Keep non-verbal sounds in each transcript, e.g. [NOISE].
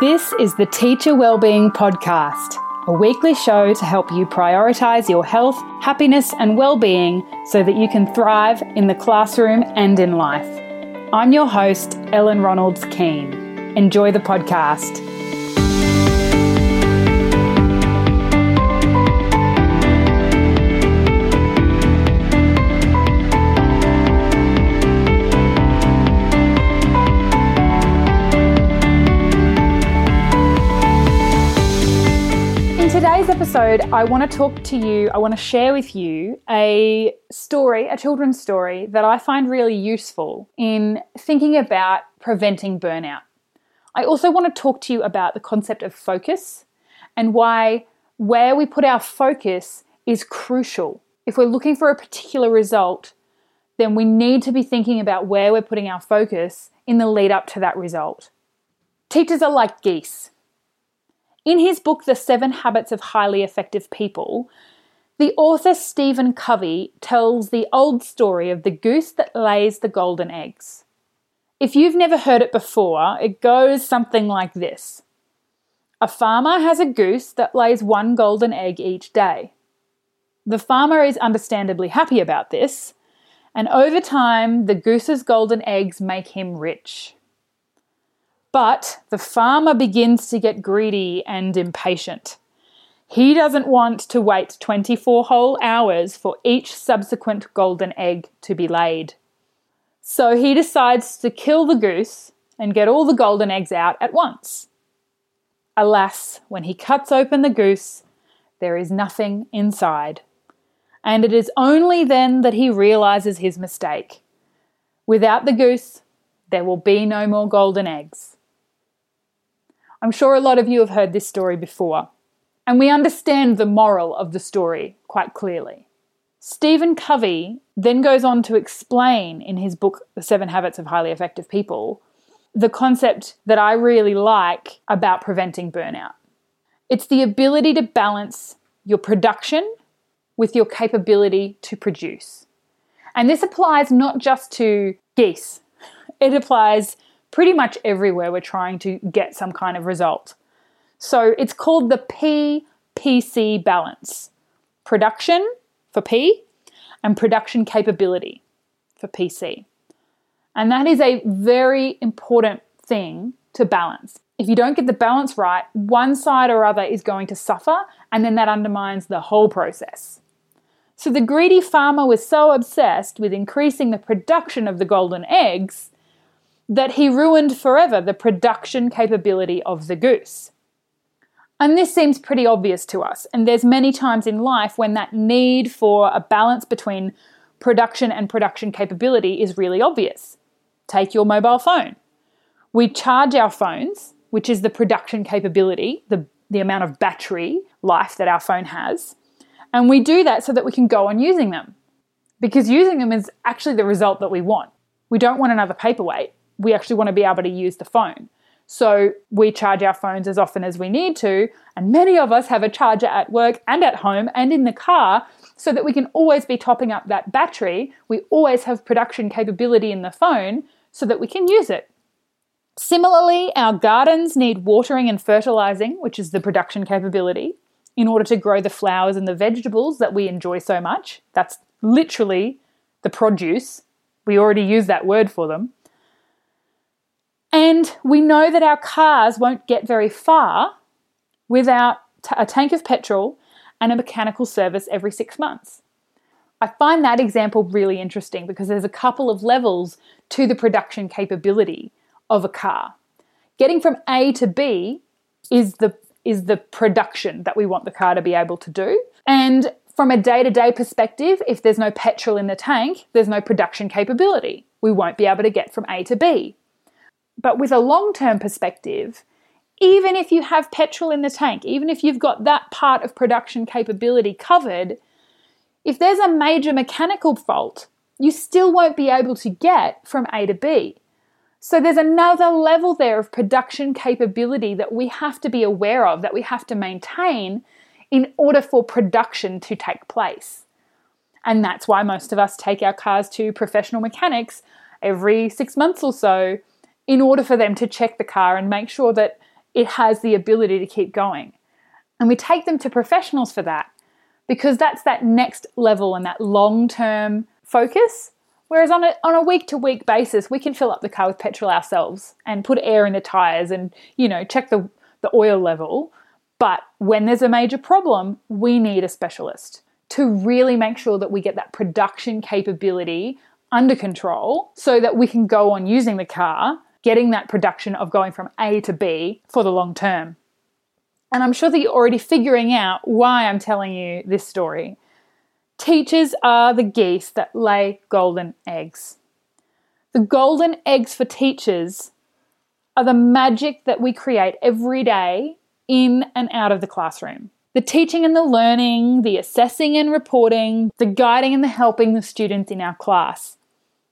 This is the Teacher Wellbeing Podcast, a weekly show to help you prioritize your health, happiness, and well-being so that you can thrive in the classroom and in life. I'm your host, Ellen Ronalds Keane. Enjoy the podcast. Episode, I want to talk to you, I want to share with you a story, a children's story that I find really useful in thinking about preventing burnout. I also want to talk to you about the concept of focus and why where we put our focus is crucial. If we're looking for a particular result, then we need to be thinking about where we're putting our focus in the lead up to that result. Teachers are like geese. In his book, The Seven Habits of Highly Effective People, the author Stephen Covey tells the old story of the goose that lays the golden eggs. If you've never heard it before, it goes something like this A farmer has a goose that lays one golden egg each day. The farmer is understandably happy about this, and over time, the goose's golden eggs make him rich. But the farmer begins to get greedy and impatient. He doesn't want to wait 24 whole hours for each subsequent golden egg to be laid. So he decides to kill the goose and get all the golden eggs out at once. Alas, when he cuts open the goose, there is nothing inside. And it is only then that he realizes his mistake. Without the goose, there will be no more golden eggs. I'm sure a lot of you have heard this story before, and we understand the moral of the story quite clearly. Stephen Covey then goes on to explain in his book, The Seven Habits of Highly Effective People, the concept that I really like about preventing burnout. It's the ability to balance your production with your capability to produce. And this applies not just to geese, [LAUGHS] it applies pretty much everywhere we're trying to get some kind of result. So it's called the PPC balance production for P and production capability for PC. And that is a very important thing to balance. If you don't get the balance right, one side or other is going to suffer, and then that undermines the whole process. So the greedy farmer was so obsessed with increasing the production of the golden eggs that he ruined forever the production capability of the goose. And this seems pretty obvious to us, and there's many times in life when that need for a balance between production and production capability is really obvious. Take your mobile phone. We charge our phones, which is the production capability, the, the amount of battery life that our phone has, and we do that so that we can go on using them. Because using them is actually the result that we want. We don't want another paperweight we actually want to be able to use the phone. So we charge our phones as often as we need to, and many of us have a charger at work and at home and in the car so that we can always be topping up that battery. We always have production capability in the phone so that we can use it. Similarly, our gardens need watering and fertilizing, which is the production capability, in order to grow the flowers and the vegetables that we enjoy so much. That's literally the produce. We already use that word for them. And we know that our cars won't get very far without a tank of petrol and a mechanical service every six months. I find that example really interesting because there's a couple of levels to the production capability of a car. Getting from A to B is the is the production that we want the car to be able to do. And from a day-to-day perspective, if there's no petrol in the tank, there's no production capability. We won't be able to get from A to B. But with a long term perspective, even if you have petrol in the tank, even if you've got that part of production capability covered, if there's a major mechanical fault, you still won't be able to get from A to B. So there's another level there of production capability that we have to be aware of, that we have to maintain in order for production to take place. And that's why most of us take our cars to professional mechanics every six months or so in order for them to check the car and make sure that it has the ability to keep going. And we take them to professionals for that because that's that next level and that long term focus. Whereas on a, on a week to week basis, we can fill up the car with petrol ourselves and put air in the tires and, you know, check the, the oil level. But when there's a major problem, we need a specialist to really make sure that we get that production capability under control so that we can go on using the car, getting that production of going from A to B for the long term. And I'm sure that you're already figuring out why I'm telling you this story. Teachers are the geese that lay golden eggs. The golden eggs for teachers are the magic that we create every day in and out of the classroom. The teaching and the learning, the assessing and reporting, the guiding and the helping the students in our class.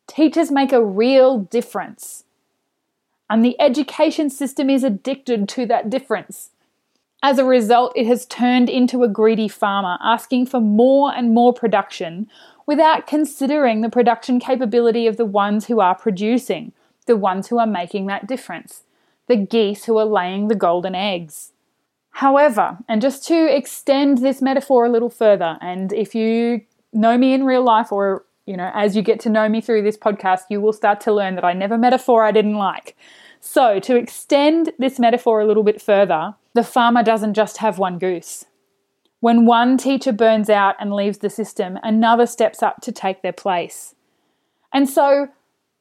Teachers make a real difference. And the education system is addicted to that difference. As a result, it has turned into a greedy farmer asking for more and more production without considering the production capability of the ones who are producing, the ones who are making that difference, the geese who are laying the golden eggs. However, and just to extend this metaphor a little further, and if you know me in real life or you know, as you get to know me through this podcast, you will start to learn that I never metaphor I didn't like. So, to extend this metaphor a little bit further, the farmer doesn't just have one goose. When one teacher burns out and leaves the system, another steps up to take their place. And so,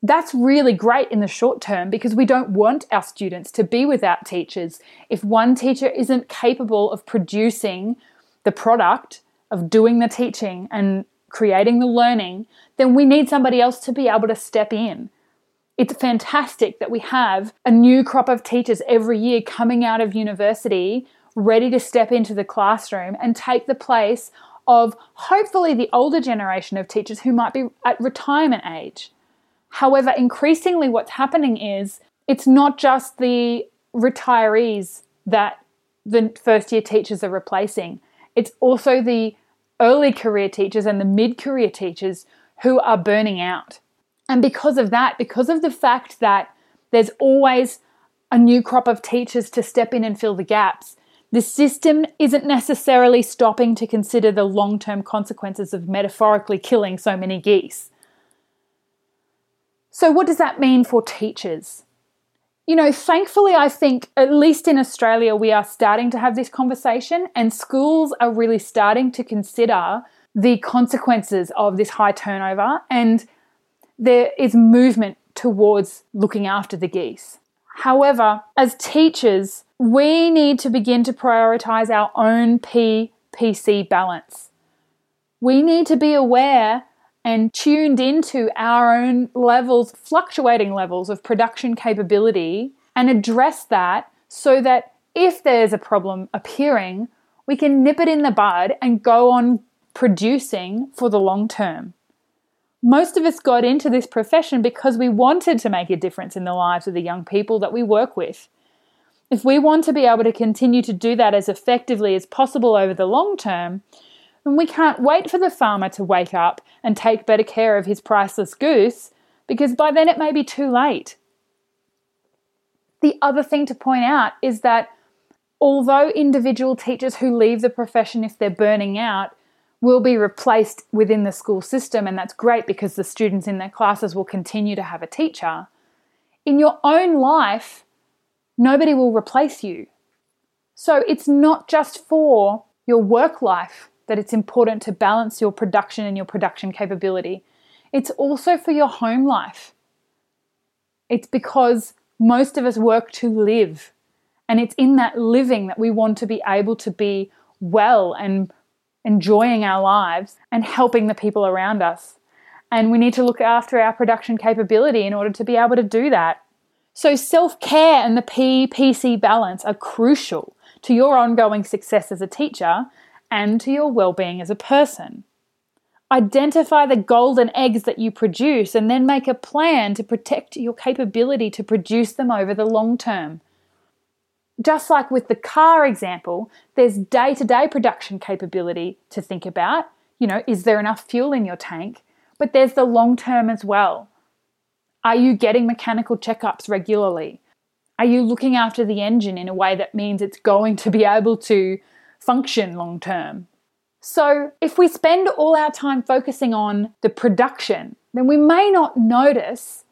that's really great in the short term because we don't want our students to be without teachers. If one teacher isn't capable of producing the product, of doing the teaching and creating the learning, then we need somebody else to be able to step in. It's fantastic that we have a new crop of teachers every year coming out of university ready to step into the classroom and take the place of hopefully the older generation of teachers who might be at retirement age. However, increasingly what's happening is it's not just the retirees that the first year teachers are replacing, it's also the early career teachers and the mid career teachers who are burning out. And because of that, because of the fact that there's always a new crop of teachers to step in and fill the gaps, the system isn't necessarily stopping to consider the long term consequences of metaphorically killing so many geese. So, what does that mean for teachers? You know, thankfully, I think, at least in Australia, we are starting to have this conversation, and schools are really starting to consider the consequences of this high turnover, and there is movement towards looking after the geese. However, as teachers, we need to begin to prioritize our own PPC balance. We need to be aware and tuned into our own levels, fluctuating levels of production capability, and address that so that if there's a problem appearing, we can nip it in the bud and go on producing for the long term. Most of us got into this profession because we wanted to make a difference in the lives of the young people that we work with. If we want to be able to continue to do that as effectively as possible over the long term, and we can't wait for the farmer to wake up and take better care of his priceless goose because by then it may be too late. The other thing to point out is that although individual teachers who leave the profession if they're burning out will be replaced within the school system, and that's great because the students in their classes will continue to have a teacher, in your own life, nobody will replace you. So it's not just for your work life that it's important to balance your production and your production capability. It's also for your home life. It's because most of us work to live. And it's in that living that we want to be able to be well and enjoying our lives and helping the people around us. And we need to look after our production capability in order to be able to do that. So, self care and the PPC balance are crucial to your ongoing success as a teacher and to your well being as a person. Identify the golden eggs that you produce and then make a plan to protect your capability to produce them over the long term. Just like with the car example, there's day to day production capability to think about. You know, is there enough fuel in your tank? But there's the long term as well. Are you getting mechanical checkups regularly? Are you looking after the engine in a way that means it's going to be able to function long term? So, if we spend all our time focusing on the production, then we may not notice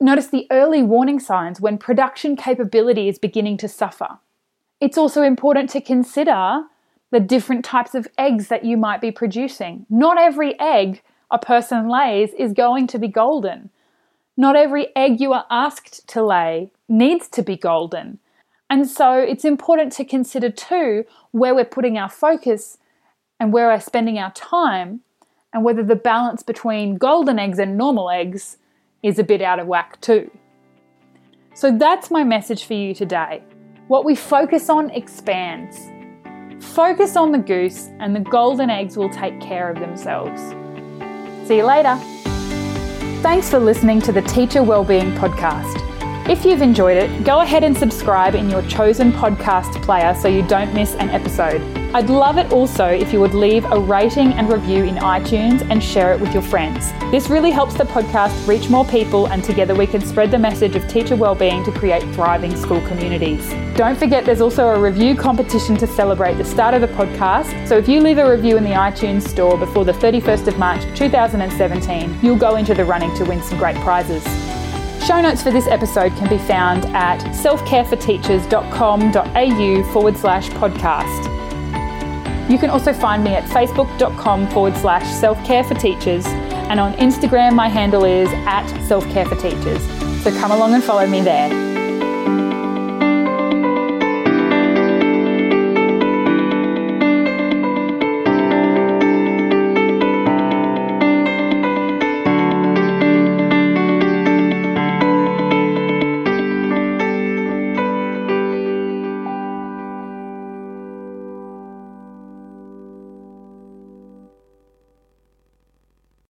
notice the early warning signs when production capability is beginning to suffer. It's also important to consider the different types of eggs that you might be producing. Not every egg a person lays is going to be golden. Not every egg you are asked to lay needs to be golden. And so it's important to consider too where we're putting our focus and where we're spending our time and whether the balance between golden eggs and normal eggs is a bit out of whack too. So that's my message for you today. What we focus on expands. Focus on the goose, and the golden eggs will take care of themselves. See you later. Thanks for listening to the Teacher Wellbeing Podcast. If you've enjoyed it, go ahead and subscribe in your chosen podcast player so you don't miss an episode. I'd love it also if you would leave a rating and review in iTunes and share it with your friends. This really helps the podcast reach more people, and together we can spread the message of teacher wellbeing to create thriving school communities. Don't forget there's also a review competition to celebrate the start of the podcast. So if you leave a review in the iTunes store before the 31st of March 2017, you'll go into the running to win some great prizes. Show notes for this episode can be found at selfcareforteachers.com.au forward slash podcast. You can also find me at facebook.com forward slash self-care for teachers and on Instagram my handle is at self-care for teachers. So come along and follow me there.